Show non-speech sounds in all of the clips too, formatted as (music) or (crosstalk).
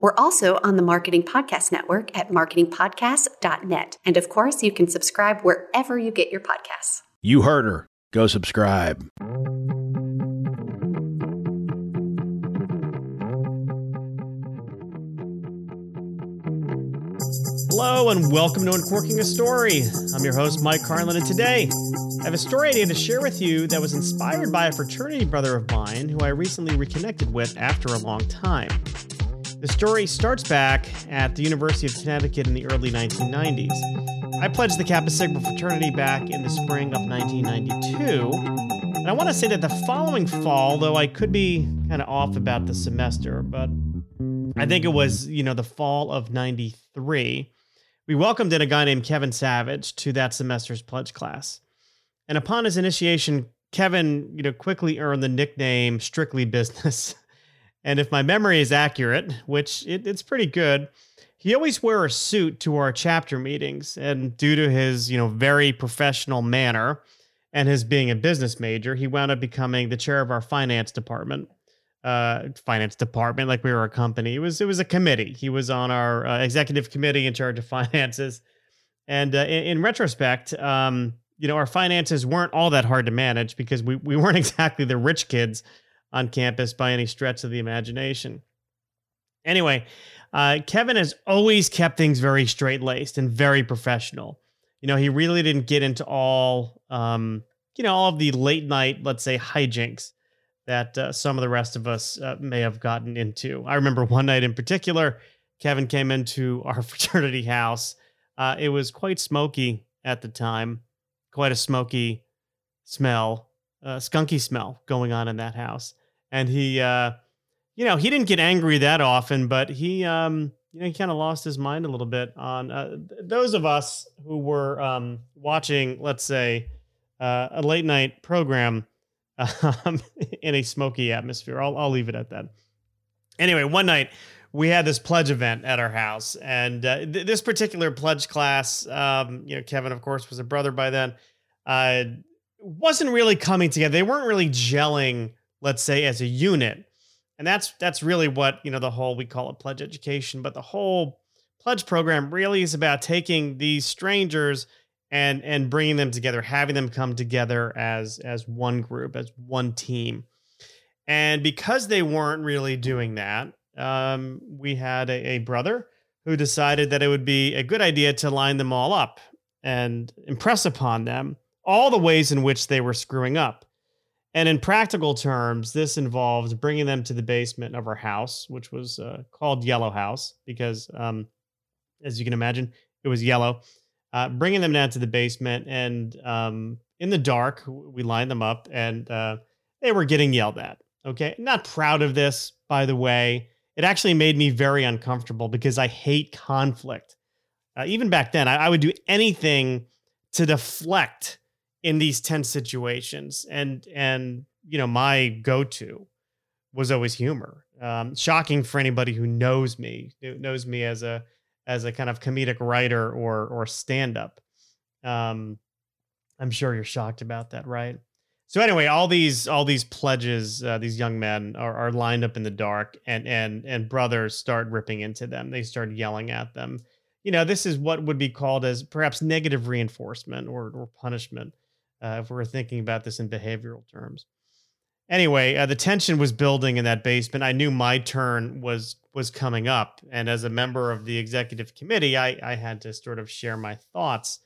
We're also on the Marketing Podcast Network at marketingpodcast.net. And of course, you can subscribe wherever you get your podcasts. You heard her. Go subscribe. Hello and welcome to Uncorking a Story. I'm your host, Mike Carlin, and today I have a story idea to share with you that was inspired by a fraternity brother of mine who I recently reconnected with after a long time. The story starts back at the University of Connecticut in the early 1990s. I pledged the Kappa Sigma fraternity back in the spring of 1992. And I want to say that the following fall, though I could be kind of off about the semester, but I think it was, you know, the fall of 93, we welcomed in a guy named Kevin Savage to that semester's pledge class. And upon his initiation, Kevin, you know, quickly earned the nickname Strictly Business. (laughs) And if my memory is accurate, which it, it's pretty good, he always wore a suit to our chapter meetings. And due to his, you know, very professional manner and his being a business major, he wound up becoming the chair of our finance department. Uh, finance department, like we were a company. It was it was a committee. He was on our uh, executive committee in charge of (laughs) finances. And uh, in, in, retrospect, um, you know, our finances weren't all that hard to manage because we we weren't (laughs) exactly the rich kids on campus by any stretch of the imagination. Anyway, uh, Kevin has always kept things very straight laced and very professional. You know, he really didn't get into all, um, you know, all of the late night, let's say, hijinks that uh, some of the rest of us uh, may have gotten into. I remember one night in particular, Kevin came into our (laughs) fraternity house. Uh, it was quite smoky at the time, quite a smoky smell, skunky smell going on in that house and he, uh, you know, he didn't get angry that often, but he, um, you know, he kind of lost his mind a little bit on uh, those of us who were um, watching, let's say, uh, a late night program (laughs) um, in a smoky atmosphere. I'll, I'll leave it at that. Anyway, one night we had this pledge event at our house, and uh, th- this particular pledge class, um, you know, Kevin, of course, was a brother by then, uh, wasn't really coming together. They weren't really gelling let's say as a unit. And that's that's really what you know the whole we call it pledge education but the whole pledge program really is about taking these strangers and and bringing them together having them come together as as one group as one team. And because they weren't really doing that um, we had a, a brother who decided that it would be a good idea to line them all up and impress upon them all the ways in which they were screwing up and in practical terms, this involved bringing them to the basement of our house, which was uh, called Yellow House because, um, as you can imagine, it was yellow. Uh, bringing them down to the basement, and um, in the dark, we lined them up, and uh, they were getting yelled at. Okay, not proud of this, by the way. It actually made me very uncomfortable because I hate conflict. Uh, even back then, I, I would do anything to deflect in these tense situations. And and you know my go-to was always humor. Um, shocking for anybody who knows me knows me as a as a kind of comedic writer or or stand-up. Um, i'm sure you're shocked about that right? So anyway all these all these pledges uh, these young men are, are lined up in the dark and and and brothers start ripping into them. They start yelling at them. You know this is what would be called as perhaps negative reinforcement or, or punishment uh, if we're thinking about this in behavioral terms. Anyway, uh, the tension was building in that basement. I knew my turn was was coming up, and as a member of the executive committee, I, I had to sort of share my thoughts.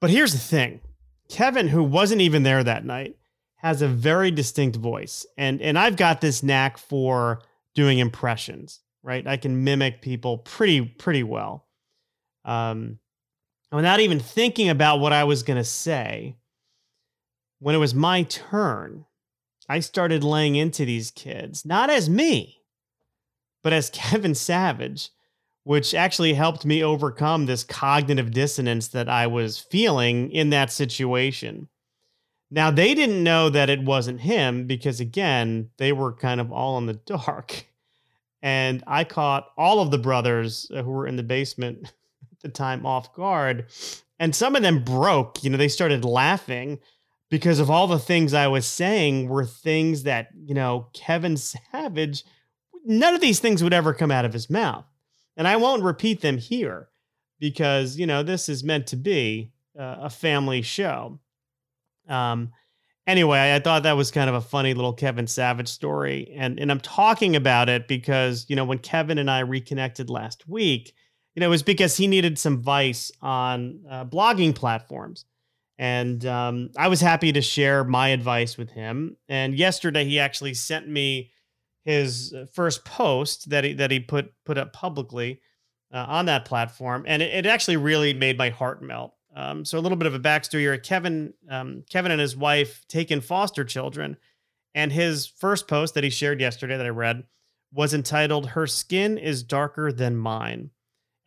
But here's the thing: Kevin, who wasn't even there that night, has a very distinct voice, and and I've got this knack for doing impressions. Right, I can mimic people pretty pretty well. Um, without even thinking about what I was going to say, when it was my turn, I started laying into these kids, not as me, but as (laughs) Kevin Savage, which actually helped me overcome this cognitive dissonance that I was feeling in that situation. Now, they didn't know that it wasn't him because, again, they were kind of all in the (laughs) dark. And I caught all of the brothers uh, who were in the basement the time off guard. And some of them broke. You know, they started laughing because of all the things I was saying were things that, you know, Kevin Savage, none of these things would ever come out of his mouth. And I won't repeat them here because, you know, this is meant to be uh, a family show. Um, anyway, I thought that was kind of a funny little Kevin Savage story. And, and I'm talking about it because, you know, when Kevin and I reconnected last week, you know, it was because he needed some advice on uh, blogging platforms. And um, I was happy to share my advice with him. And yesterday, he actually sent me his uh, first post that he that he put put up publicly uh, on that platform, and it, it, actually really made my heart melt. Um, so a little bit of a backstory here: Kevin, um, Kevin and his wife taken foster children, and his first post that he shared yesterday that I read was entitled "Her skin is darker than mine."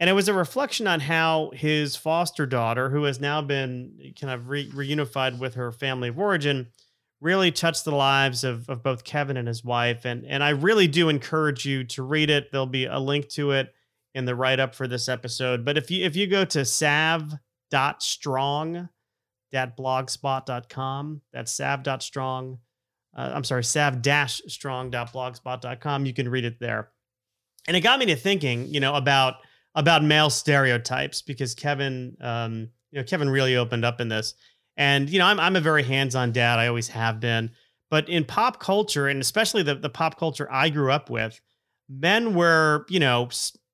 And it was a reflection on how his foster daughter, who has now been kind of re- reunified with her family of origin, really touched the lives of, of both Kevin and his wife. And, and I really do encourage you to read it. There'll be a link to it in the write up for this episode. But if you if you go to sav.strong.blogspot.com, that's sav.strong. Uh, I'm sorry, sav-strong.blogspot.com. You can read it there. And it got me to thinking, you know, about about male stereotypes because Kevin, um, you know, Kevin really opened up in this. And you know, I'm I'm a very hands-on dad. I always have been. But in pop culture, and especially the the pop culture I grew up with, men were you know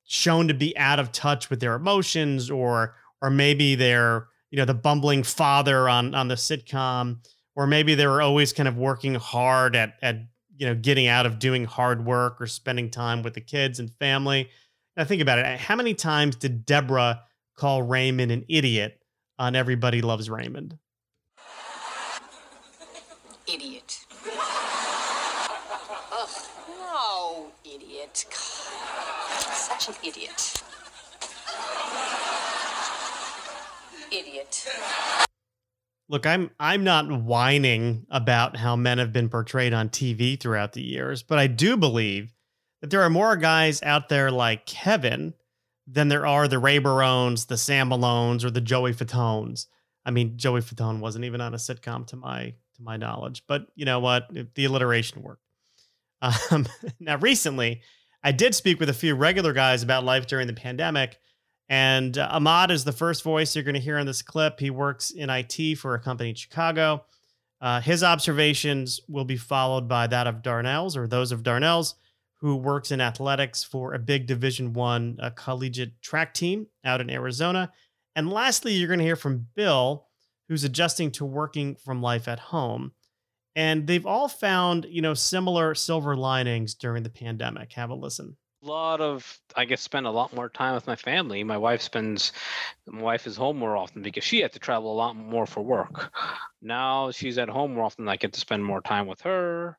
shown to be out of touch with their emotions, or or maybe they're you know the bumbling father on on the sitcom, or maybe they were always kind of working hard at at you know getting out of doing hard work or spending time with the kids and family. Now think about it. How many times did Deborah call Raymond an idiot on Everybody Loves Raymond? Idiot. Ugh, no, idiot. God, such an idiot. Idiot. Look, I'm I'm not whining about how men have been portrayed on TV throughout the years, but I do believe that there are more guys out there like Kevin than there are the Ray Barones, the Sam Malones, or the Joey Fatones. I mean, Joey Fatone wasn't even on a sitcom to my to my knowledge, but you know what? The alliteration worked. Um, (laughs) now, recently, I did speak with a few regular guys about life during the pandemic, and uh, Ahmad is the first voice you're going to hear in this clip. He works in IT for a company in Chicago. Uh, his observations will be followed by that of Darnell's or those of Darnell's who works in athletics for a big Division One uh, collegiate track team out in Arizona. And lastly, you're going to hear from Bill, who's adjusting to working from life at home. And they've all found, you know, similar silver linings during the pandemic. Have a listen lot of I guess spend a lot more time with my family. My wife spends my wife is home more often because she had to travel a lot more for work. Now she's at home more often. I get to spend more time with her.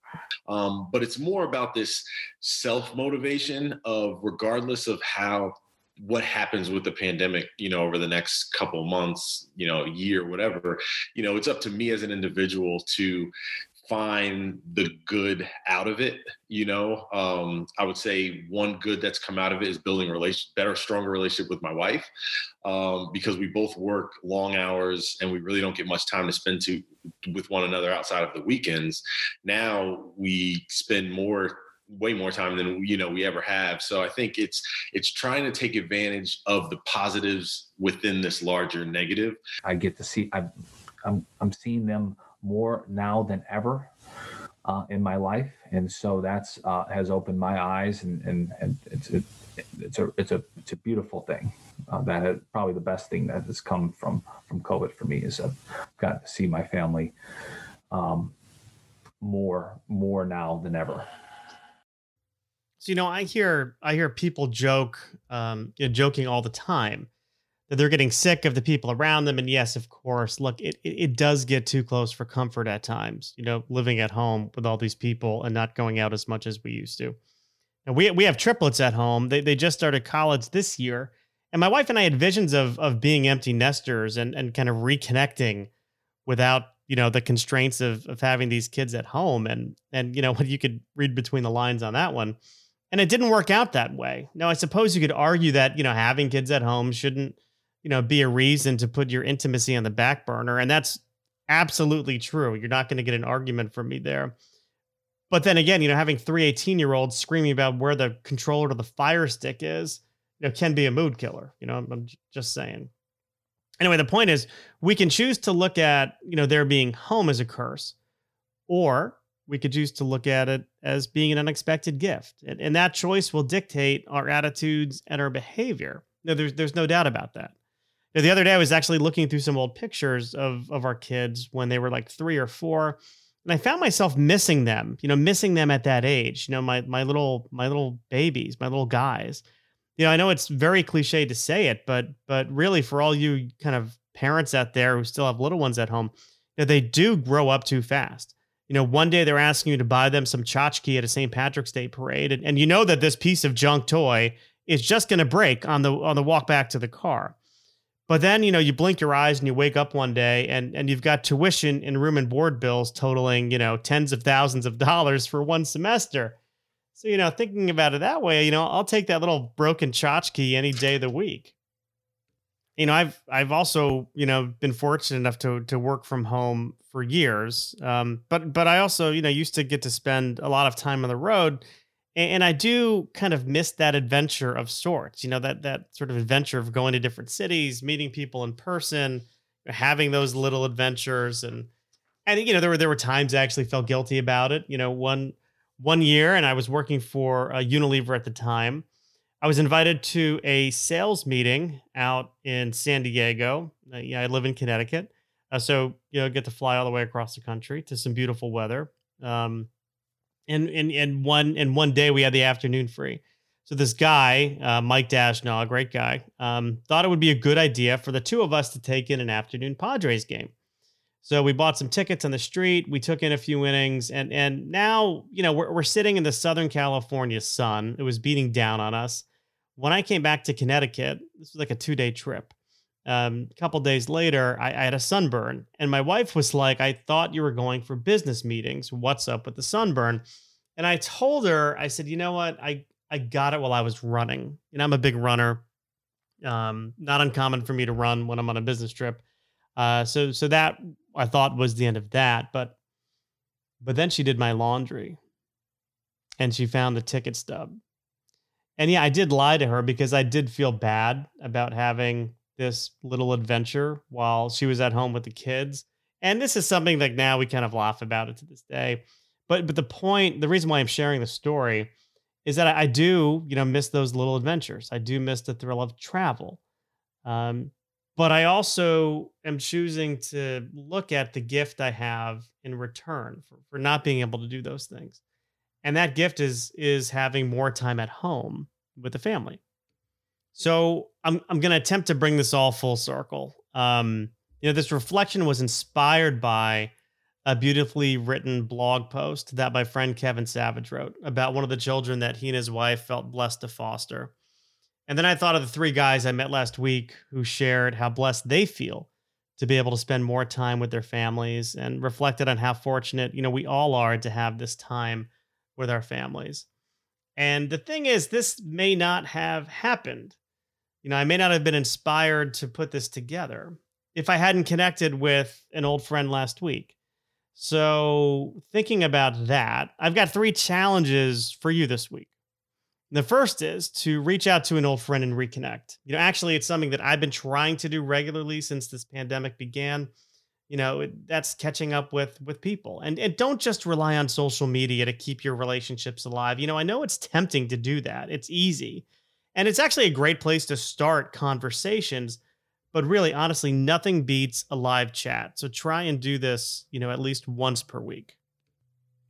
Um, but it's more about this self motivation of regardless of how what happens with the pandemic you know over the next couple months you know year whatever you know it's up to me as an individual to find the good out of it you know? Um, i would say one good that's come out of it is building a relation better stronger relationship with my wife um, because we both work long hours and we really don't get much time to spend to with one another outside of the weekends. Now we spend more way more time than you know we ever have. So i think it's it's trying to take advantage of the positives within this larger negative. I get to see i'm i'm, I'm seeing them more now than ever uh, in my life, and so that's uh, has opened my eyes, and and, and it's it, it's a it's a it's a beautiful thing. Uh, that is probably the best thing that has come from from COVID for me is I've got to see my family um, more more now than ever. So you know, I hear I hear people joke, um, you know, joking all the time that they're getting sick of the people around them. And yes, of course, look, it, it does get too close for comfort at times, you know, living at home with all these people and not going out as much as we used to. And we we have triplets at home. They they just started college this year, and my wife and I had visions of of being empty nesters and and kind of reconnecting without you know the constraints of of having these kids at home and and you know what (laughs) you could read between the lines on that one and it didn't work out that way now i suppose you could argue that you know having kids at home shouldn't you know be a reason to put your intimacy on the back burner and that's absolutely true you're not going to get an argument from me there but then again you know having three 18 year olds screaming about where the controller to the fire stick is you know can be a mood killer you know i'm, I'm just saying anyway, the point is we can choose to look at, you know, there being home as a curse, or we could choose to look at it as being an unexpected gift. And, and that choice will dictate our attitudes and our behavior. There's there's no doubt about that. Now, the other day I was actually looking through some old pictures of of our kids when they were like three or four. And I found myself missing them, you know, missing them at that age. You know, my my little my little babies, my little guys you know, I know it's very cliche to say it, but but really for all you kind of parents out there who still have little ones at home, you know, they do grow up too fast. You know, one day they're asking you to buy them some tchotchke at a St. Patrick's Day parade, and, and you know that this piece of junk toy is just going to break on the on the walk back to the car. But then, you know, you blink your eyes and you wake up one day and and you've got tuition and room and board bills totaling, you know, tens of thousands of dollars for one semester. So, you know, thinking about it that way, you know, I'll take that little broken tchotchke any day of the week. You know, I've I've also, you know, been fortunate enough to to work from home for years. Um, but but I also, you know, used to get to spend a lot of time on the road. And, I do kind of miss that adventure of sorts, you know, that that sort of adventure of going to different cities, meeting people in person, having those little adventures. And I think, you know, there were there were times I actually felt guilty about it. You know, one one year, and I was working for uh, Unilever at the time. I was invited to a sales meeting out in San Diego. Uh, yeah, I live in Connecticut, uh, so you know, get to fly all the way across the country to some beautiful weather. Um, and and and one and one day we had the afternoon free. So this guy, uh, Mike Dashnaw, a great guy, um, thought it would be a good idea for the two of us to take in an afternoon Padres game. So we bought some tickets on the street. We took in a few innings, and and now you know we're we're sitting in the Southern California sun. It was beating down on us. When I came back to Connecticut, this was like a two day trip. Um, a couple days later, I, I had a sunburn, and my wife was like, "I thought you were going for business meetings. What's up with the sunburn?" And I told her, I said, "You know what? I I got it while I was running. And I'm a big runner. Um, not uncommon for me to run when I'm on a business trip." Uh, so so that I thought was the end of that, but but then she did my laundry, and she found the ticket stub. And yeah, I did lie to her because I did feel bad about having this little adventure while she was at home with the kids. And this is something that now we kind of laugh about it to this day. But but the point, the reason why I'm sharing the story is that I, I do, you know, miss those little adventures. I do miss the thrill of travel. Um, but I also am choosing to look at the gift I have in return for, for not being able to do those things. And that gift is is having more time at home with the family. So I'm I'm going to attempt to bring this all full circle. Um, you know, this reflection was inspired by a beautifully written blog post that my friend Kevin Savage wrote about one of the children that he and his wife felt blessed to foster. And then I thought of the three guys I met last week who shared how blessed they feel to be able to spend more time with their families and reflected on how fortunate, you know, we all are to have this time with our families. And the thing is, this may not have happened. You know, I may not have been inspired to put this together if I hadn't connected with an old friend last week. So, thinking about that, I've got three challenges for you this week. The first is to reach out to an old friend and reconnect. You know, actually, it's something that I've been trying to do regularly since this pandemic began. You know, that's catching up with with people, and and don't just rely on social media to keep your relationships alive. You know, I know it's tempting to do that. It's easy, and it's actually a great place to start conversations. But really, honestly, nothing beats a live chat. So try and do this. You know, at least once per week.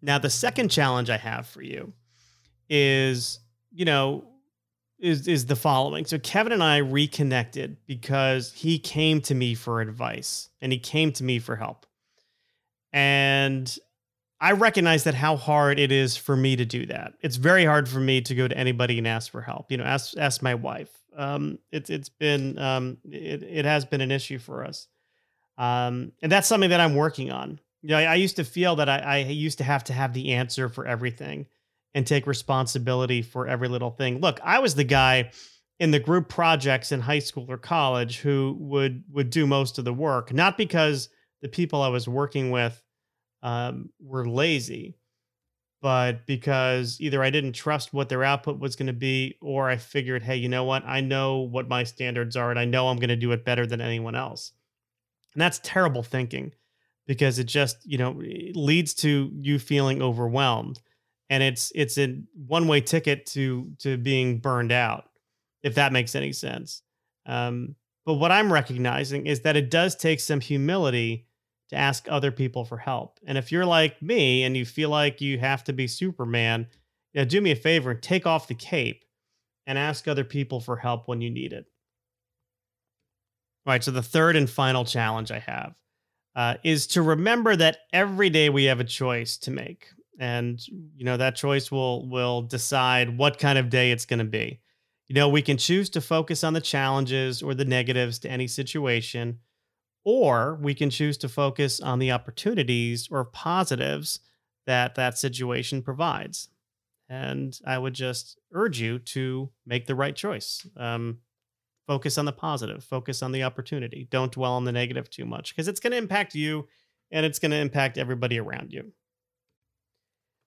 Now, the second challenge I have for you is you know, is is the following. So Kevin and I reconnected because he came to me for advice and he came to me for help. And I recognize that how hard it is for me to do that. It's very hard for me to go to anybody and ask for help. You know, ask ask my wife. Um, it's it's been um, it it has been an issue for us, um, and that's something that I'm working on. You know, I, I used to feel that I, I used to have to have the answer for everything and take responsibility for every little thing. Look, I was the guy in the group projects in high school or college who would would do most of the work, not because the people I was working with um, were lazy, but because either I didn't trust what their output was going to be, or I figured, hey, you know what? I know what my standards are, and I know I'm going to do it better than anyone else. And that's terrible thinking because it just, you know, leads to you feeling overwhelmed. And it's it's a one-way ticket to to being burned out, if that makes any sense. Um, but what I'm recognizing is that it does take some humility to ask other people for help. And if you're like me and you feel like you have to be Superman, you know, do me a favor and take off the cape and ask other people for help when you need it. All right. So the third and final challenge I have uh, is to remember that every day we have a choice to make, and you know that choice will will decide what kind of day it's going to be. You know, we can choose to focus on the challenges or the negatives to any situation or we can choose to focus on the opportunities or positives that that situation provides. And I would just urge you to make the right choice. Um, focus on the positive, focus on the opportunity. Don't dwell on the negative too much because it's going to impact you and it's going to impact everybody around you.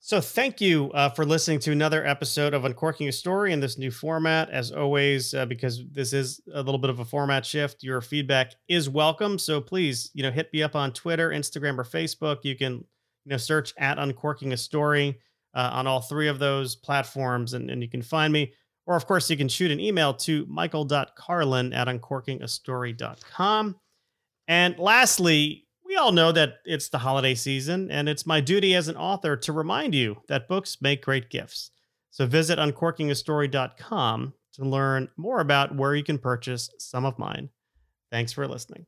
So, thank you uh, for listening to another episode of Uncorking a Story in this new format. As always, uh, because this is a little bit of a format shift, your feedback is welcome. So, please, you know, hit me up on Twitter, Instagram, or Facebook. You can, you know, search at Uncorking a Story uh, on all three of those platforms, and, and you can find me. Or, of course, you can shoot an email to michael.carlin at uncorkingastory.com. And lastly, all know that it's the holiday season, and it's my duty as an author to remind you that books make great gifts. So visit uncorkingastory.com to learn more about where you can purchase some of mine. Thanks for listening.